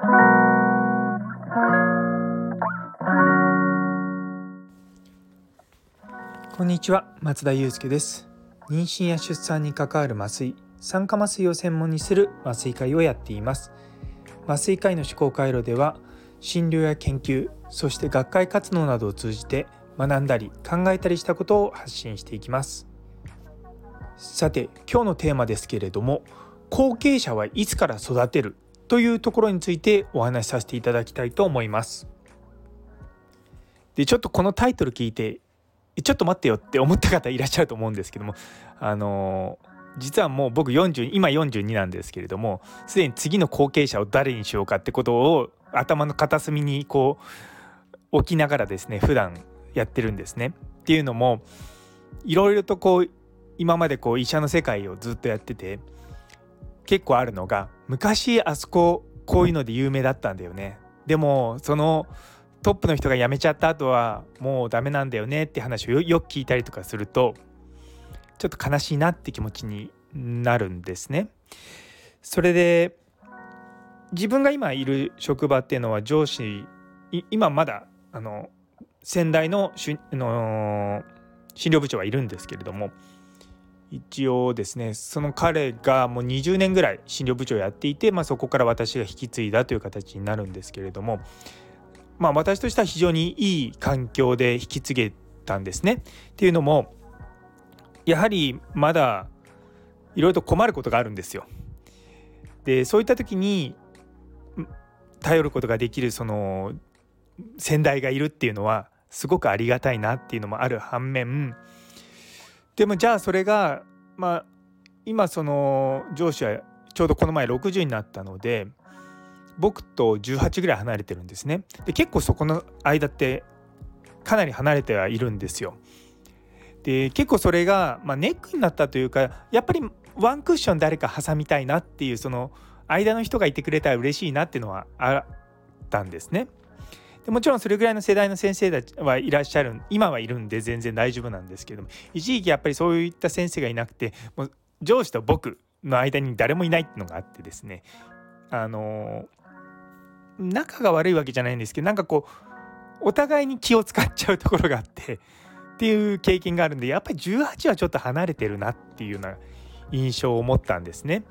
こんにちは松田祐介です。妊娠や出産に関わる麻酔酸化麻酔を専門にする麻酔会をやっています。麻酔会の思考回路では診療や研究そして学会活動などを通じて学んだり考えたりしたことを発信していきます。さて今日のテーマですけれども後継者はいつから育てるというところについてお話しさせていただきたいと思いますでちょっとこのタイトル聞いてちょっと待ってよって思った方いらっしゃると思うんですけどもあの実はもう僕40今42なんですけれどもすでに次の後継者を誰にしようかってことを頭の片隅にこう置きながらですね普段やってるんですね。っていうのもいろいろとこう今までこう医者の世界をずっとやってて結構あるのが昔あそここういうので有名だったんだよね。でもそのトップの人が辞めちゃった後はもうダメなんだよねって話をよく聞いたりとかするとちょっと悲しいなって気持ちになるんですね。それで自分が今いる職場っていうのは上司今まだあの先代のしの診療部長はいるんですけれども一応ですねその彼がもう20年ぐらい診療部長をやっていて、まあ、そこから私が引き継いだという形になるんですけれどもまあ、私としては非常にいい環境で引き継げたんですね。っていうのもやはりまだいろいろと困ることがあるんですよ。でそういった時に頼ることができるその先代がいるっていうのはすごくありがたいなっていうのもある反面でもじゃあそれがまあ今その上司はちょうどこの前60になったので僕と18ぐらい離れてるんですね。で結構そこの間ってかなり離れてはいるんですよ。で結構それが、まあ、ネックになったというかやっぱりワンクッション誰か挟みたいなっていうその間の人がいてくれたら嬉しいなっていうのはあったんですね。でもちろんそれぐらいの世代の先生たちはいらっしゃる今はいるんで全然大丈夫なんですけども一時期やっぱりそういった先生がいなくてもう上司と僕の間に誰もいないっていうのがあってですねあの仲が悪いわけじゃないんですけどなんかこうお互いに気を使っちゃうところがあってっていう経験があるんでやっぱり18はちょっと離れてるなっていうような印象を持ったんですね。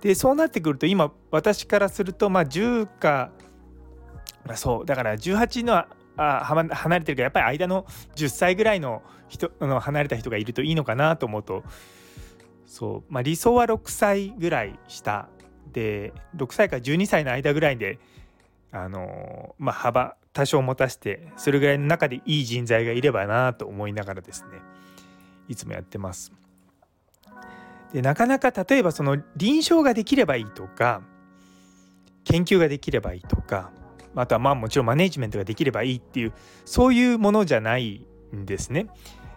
でそうなってくると今私からするとまあ10か、そう。だから18のはあ離れてるからやっぱり間の10歳ぐらいの人の離れた人がいるといいのかなと思うと。そう、まあ、理想は6歳ぐらい下。で6歳から12歳の間ぐらいであのまあ、幅多少持たせてそれぐらいの中でいい人材がいればなと思いながらですね。いつもやってます。でなかなか例えばその臨床ができればいいとか研究ができればいいとかあとはまあもちろんマネジメントができればいいっていうそういうものじゃないんですね。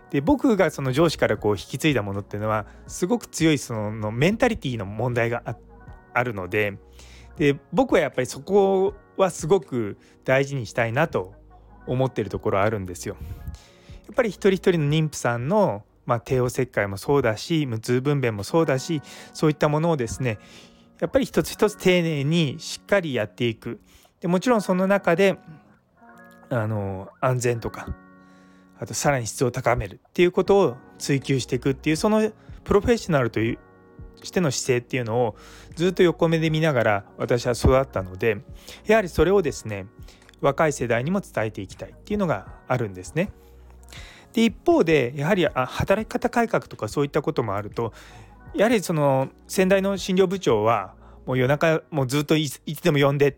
で僕がその上司からこう引き継いだものっていうのはすごく強いそのメンタリティーの問題があるのでで僕はやっぱりそこはすごく大事にしたいなと思ってるところあるんですよ。やっぱり一人一人の妊婦さんの、まあ、帝王切開もそうだし無痛分娩もそうだしそういったものをですねやっぱり一つ一つ丁寧にしっかりやっていくでもちろんその中であの安全とかあとさらに質を高めるっていうことを追求していくっていうそのプロフェッショナルというしての姿勢っていうのをずっと横目で見ながら私は育ったのでやはりそれをですね若い世代にも伝えていきたいっていうのがあるんですね。で一方でやはり働き方改革とかそういったこともあるとやはりその先代の診療部長はもう夜中もうずっといつでも呼んで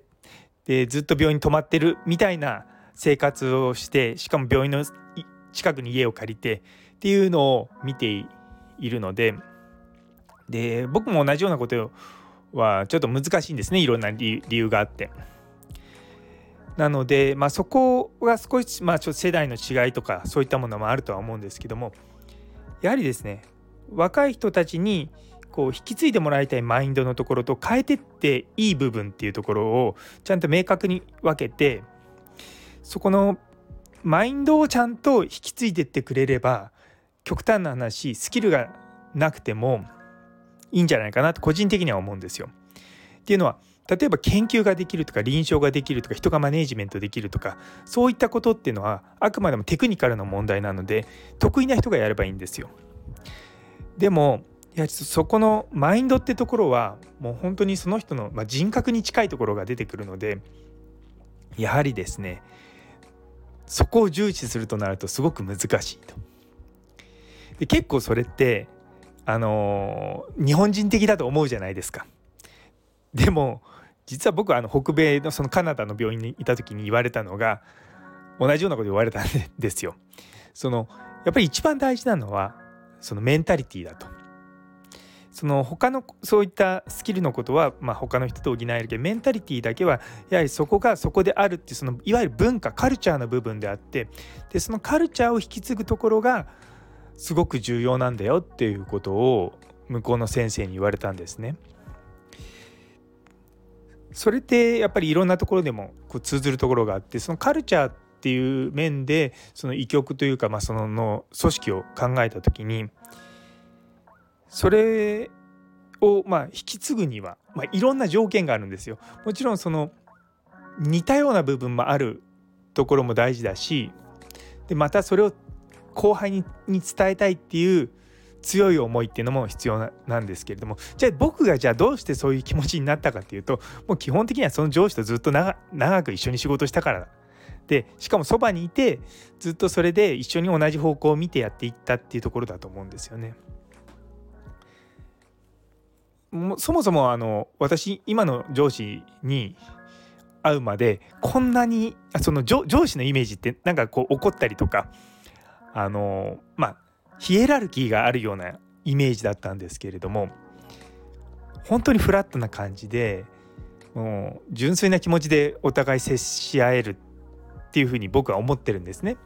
でずっと病院に泊まってるみたいな生活をしてしかも病院の近くに家を借りてっていうのを見ているのでで僕も同じようなことはちょっと難しいんですねいろんな理由があって。なので、まあ、そこが少し、まあ、ちょ世代の違いとかそういったものもあるとは思うんですけどもやはりですね若い人たちにこう引き継いでもらいたいマインドのところと変えてっていい部分っていうところをちゃんと明確に分けてそこのマインドをちゃんと引き継いでってくれれば極端な話スキルがなくてもいいんじゃないかなと個人的には思うんですよ。っていうのは例えば研究ができるとか臨床ができるとか人がマネージメントできるとかそういったことっていうのはあくまでもテクニカルな問題なので得意な人がやればいいんですよ。でもいやそこのマインドってところはもう本当にその人の、まあ、人格に近いところが出てくるのでやはりですねそこを重視するとなるとすごく難しいと。で結構それってあのー、日本人的だと思うじゃないですか。でも実は僕はあの北米のそのカナダの病院にいた時に言われたのが同じようなこと言われたんですよ。そのやっぱり一番大事なのはそのメンタリティーだと。その他のそういったスキルのことは、まあ、他の人と補えるけどメンタリティーだけはやはりそこがそこであるっていうそのいわゆる文化カルチャーの部分であってでそのカルチャーを引き継ぐところがすごく重要なんだよっていうことを向こうの先生に言われたんですね。それってやっぱりいろんなところでもこう通ずるところがあってそのカルチャーっていう面でその医局というか、まあ、そのの組織を考えた時にそれをまあ引き継ぐには、まあ、いろんな条件があるんですよ。もちろんその似たような部分もあるところも大事だしでまたそれを後輩に伝えたいっていう強い思いっていうのも必要なんですけれどもじゃあ僕がじゃあどうしてそういう気持ちになったかっていうともう基本的にはその上司とずっと長く一緒に仕事したからでしかもそばにいてずっとそれで一緒に同じ方向を見てやっていったっていうところだと思うんですよね。もそもそもあの私今の上司に会うまでこんなにその上司のイメージってなんかこう怒ったりとかあのまあヒエラルキーがあるようなイメージだったんですけれども本当にフラットな感じでもう純粋な気持ちでお互い接し合えるっていうふうに僕は思ってるんですね。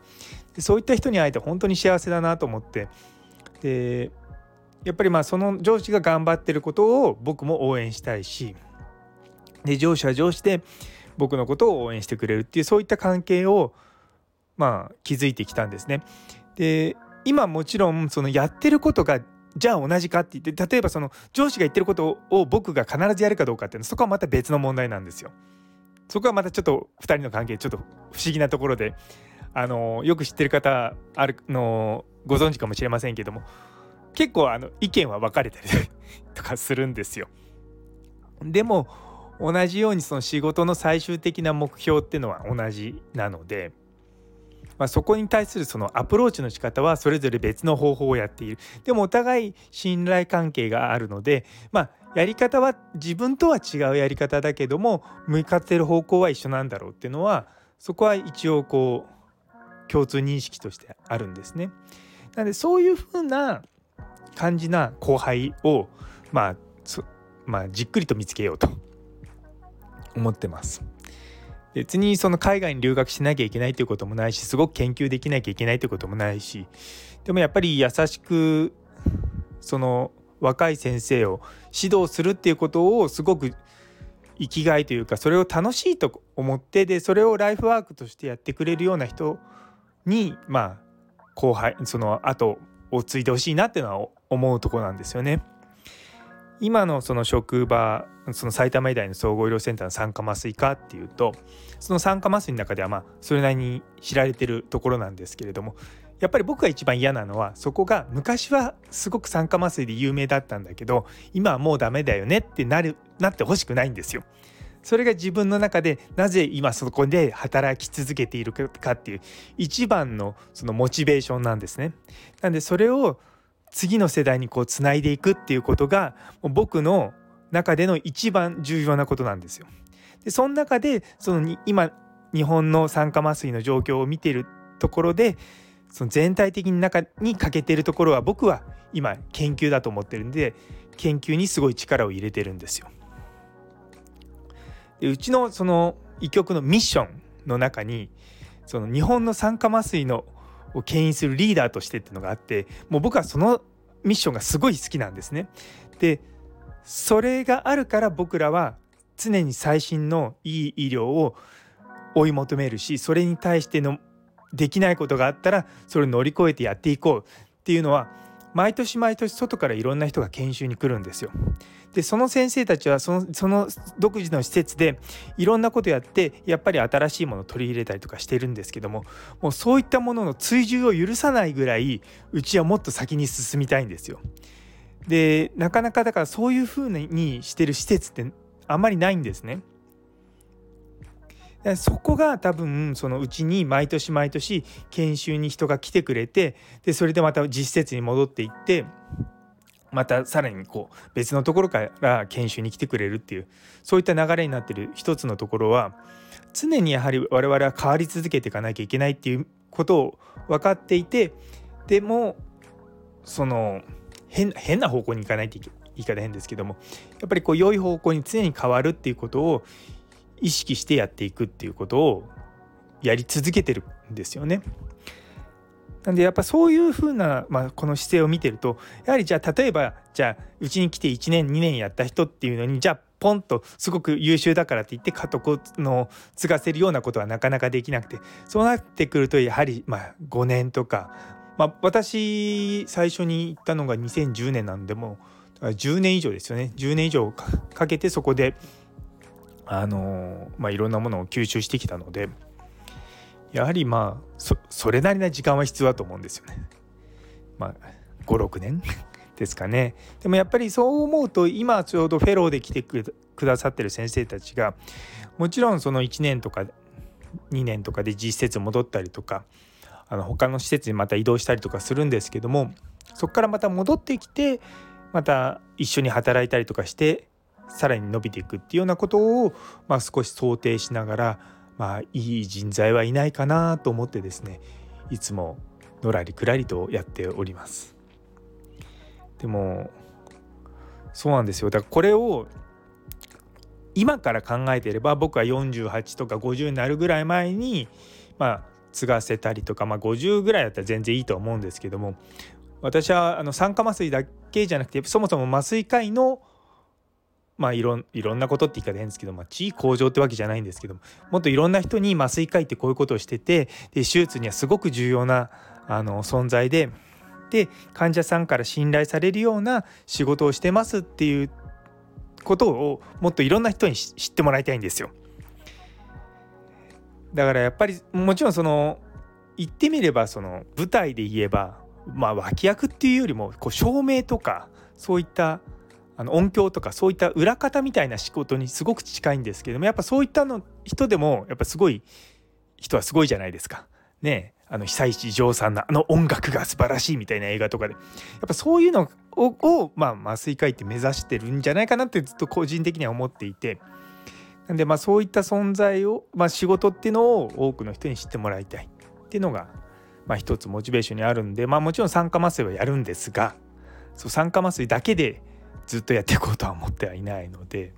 でそういった人に会えて本当に幸せだなと思ってでやっぱりまあその上司が頑張ってることを僕も応援したいしで上司は上司で僕のことを応援してくれるっていうそういった関係をまあ築いてきたんですね。で今もちろんそのやってることがじゃあ同じかって言って例えばその上司が言ってることを僕が必ずやるかどうかっていうのはそこはまた別の問題なんですよ。そこはまたちょっと2人の関係ちょっと不思議なところであのよく知ってる方あるのご存知かもしれませんけども結構あの意見は分かれたりとかするんですよ。でも同じようにその仕事の最終的な目標っていうのは同じなので。まあ、そこに対するそのアプローチの仕方はそれぞれ別の方法をやっているでもお互い信頼関係があるので、まあ、やり方は自分とは違うやり方だけども向かってる方向は一緒なんだろうっていうのはそこは一応こう共通認識としてあるんですね。なのでそういうふうな感じな後輩を、まあ、まあじっくりと見つけようと思ってます。別にその海外に留学しなきゃいけないということもないしすごく研究できなきゃいけないということもないしでもやっぱり優しくその若い先生を指導するっていうことをすごく生きがいというかそれを楽しいと思ってでそれをライフワークとしてやってくれるような人にまあ後輩その後を継いでほしいなっていうのは思うとこなんですよね。今のその職場その埼玉医大の総合医療センターの酸化麻酔科っていうとその酸化麻酔の中ではまあそれなりに知られてるところなんですけれどもやっぱり僕が一番嫌なのはそこが昔はすごく酸化麻酔で有名だったんだけど今はもうダメだよねってなるなってほしくないんですよ。それが自分の中でなぜ今そこで働き続けているかっていう一番のそのモチベーションなんですね。なんでそれを次の世代にこうつないでいくっていうことが僕の中での一番重要なことなんですよ。でその中でその今日本の酸化麻酔の状況を見ているところでその全体的に中に欠けてるところは僕は今研究だと思ってるんで研究にすごい力を入れてるんですよ。でうちのその医局のミッションの中にその日本の酸化麻酔のを牽引するリーダーとしてっていうのがあってもう僕はそのミッションがすごい好きなんですね。でそれがあるから僕らは常に最新のいい医療を追い求めるしそれに対してのできないことがあったらそれを乗り越えてやっていこうっていうのは毎年毎年外からいろんな人が研修に来るんですよ。でその先生たちはそのその独自の施設でいろんなことやってやっぱり新しいものを取り入れたりとかしてるんですけどももうそういったものの追従を許さないぐらいうちはもっと先に進みたいんですよ。でなかなかだからそういうふうにしてる施設ってあんまりないんですね。そこが多分そのうちに毎年毎年研修に人が来てくれてでそれでまた実施設に戻っていってまたさらにこう別のところから研修に来てくれるっていうそういった流れになってる一つのところは常にやはり我々は変わり続けていかなきゃいけないっていうことを分かっていてでもその変変な方向に行かないって言い方変ですけどもやっぱりこう良い方向に常に変わるっていうことを意識してやっていくっていうことをやり続けてるんですよね。なんでやっぱそういうふうな、まあ、この姿勢を見てるとやはりじゃあ例えばじゃあうちに来て1年2年やった人っていうのにじゃあポンとすごく優秀だからって言って家督の継がせるようなことはなかなかできなくてそうなってくるとやはりまあ5年とか、まあ、私最初に行ったのが2010年なんでもう10年以上ですよね10年以上かけてそこであのまあいろんなものを吸収してきたので。やはりまあそれなりな時間は必要だと思うんですよね。まあ56年 ですかね。でもやっぱりそう思うと今ちょうどフェローで来てくださってる先生たちがもちろんその1年とか2年とかで実施設戻ったりとかあの他の施設にまた移動したりとかするんですけどもそこからまた戻ってきてまた一緒に働いたりとかしてさらに伸びていくっていうようなことを、まあ、少し想定しながらまあいい人材はいないかなと思ってですねいつものらりくらりとやっております。でもそうなんですよ。だからこれを今から考えていれば僕は48とか50になるぐらい前にまあ継がせたりとか、まあ、50ぐらいだったら全然いいと思うんですけども私はあの酸化麻酔だけじゃなくてそもそも麻酔科医のまあいろいろんなことって言い方変ですけど、まあ、地位向上ってわけじゃないんですけどももっといろんな人に麻酔科医ってこういうことをしててで手術にはすごく重要なあの存在でで患者さんから信頼されるような仕事をしてますっていうことをもっといろんな人に知ってもらいたいんですよ。だからやっぱりもちろんその言ってみればその舞台で言えばまあ脇役っていうよりもこう照明とかそういったあの音響とかそういった裏方みたいな仕事にすごく近いんですけどもやっぱそういったの人でもやっぱすごい人はすごいじゃないですか。ねあの久石譲さんのあの音楽が素晴らしいみたいな映画とかで。やっぱそういうのを、まあ、麻酔科医って目指してるんじゃないかなってずっと個人的には思っていて。なんでまあそういった存在を、まあ、仕事っていうのを多くの人に知ってもらいたい。っていうのが、まあ、一つモチベーションにあるんで、まあ、もちろん酸化麻酔はやるんですがそう酸化麻酔だけでずっとやっていこうとは思ってはいないので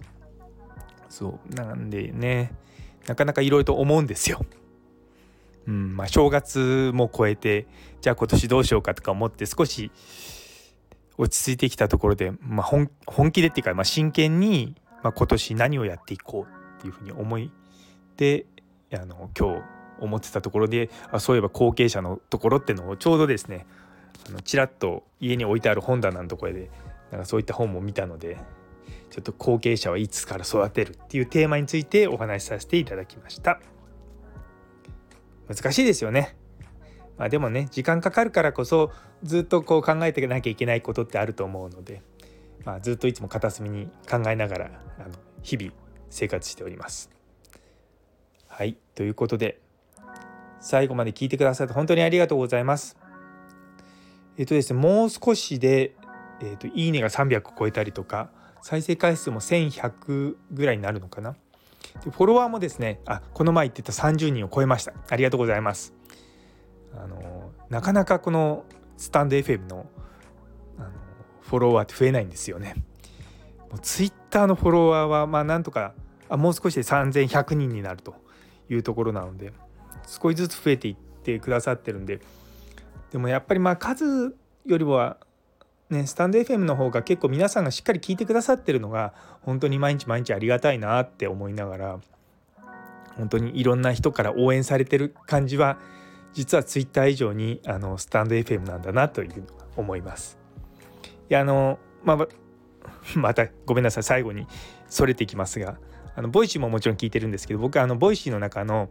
そうなんでねなかなかいろいろと思うんですよ。うんまあ、正月も超えてじゃあ今年どうしようかとか思って少し落ち着いてきたところで、まあ本、本気でっていうか、まあ、真剣に、まあ、今年何をやっていこうっていうふうに思いであの今日思ってたところであそういえば後継者のところってのをちょうどですねあのちらっと家に置いてある本棚のところでなんかそういった本も見たのでちょっと後継者はいつから育てるっていうテーマについてお話しさせていただきました。難しいですよね。まあでもね時間かかるからこそずっとこう考えていかなきゃいけないことってあると思うので、まあ、ずっといつも片隅に考えながらあの日々生活しております。はいということで最後まで聞いてくださって本当にありがとうございます。えっとですねもう少しでえーと、いいねが300超えたりとか再生回数も1100ぐらいになるのかな。でフォロワーもですねあこの前言ってた30人を超えました。ありがとうございます。あのなかなかこのスタンド FM のあのフォロワーって増えないんですよね。もうツイッターのフォロワーはまあなんとかあもう少しで3100人になるというところなので少しずつ増えていってくださってるんででもやっぱりまあ数よりはね、スタンド FM の方が結構皆さんがしっかり聞いてくださってるのが本当に毎日毎日ありがたいなって思いながら本当にいろんな人から応援されてる感じは実は Twitter 以上にあのスタンド FM なんだなというのは思います。いやあのまあ またごめんなさい最後にそれていきますがあの Voicy ももちろん聞いてるんですけど僕はあの Voicy の中の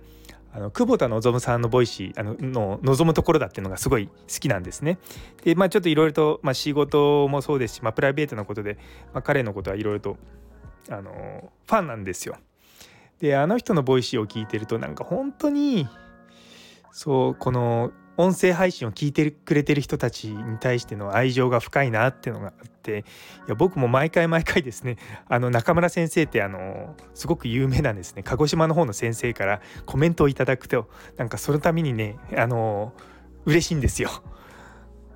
あの久保田望さんの Voicy あのの望むところだっていうのがすごい好きなんですね。でまあちょっといろいろと、まあ、仕事もそうですし、まあ、プライベートなことで、まあ、彼のことはいろいろとあのファンなんですよ。であの人の Voicy を聞いてるとなんか本当にそうこの音声配信を聞いてくれてる人たちに対しての愛情が深いなっていうのがあっていや僕も毎回毎回ですね あの中村先生ってあのすごく有名なんですね鹿児島の方の先生からコメントをいただくとなんかそのためにねあの嬉しいんですよ。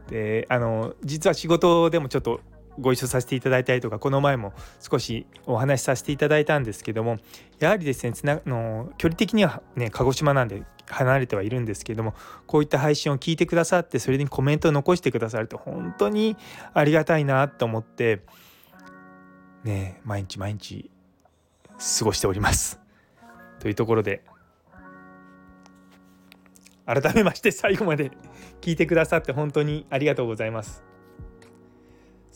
であの実は仕事でもちょっとご一緒させていただいたりとかこの前も少しお話しさせていただいたんですけどもやはりですねつなの距離的にはね鹿児島なんで離れてはいるんですけどもこういった配信を聞いてくださってそれにコメントを残してくださると本当にありがたいなと思ってね毎日毎日過ごしております。というところで改めまして最後まで聞いてくださって本当にありがとうございます。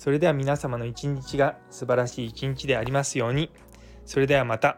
それでは皆様の一日が素晴らしい一日でありますように。それではまた。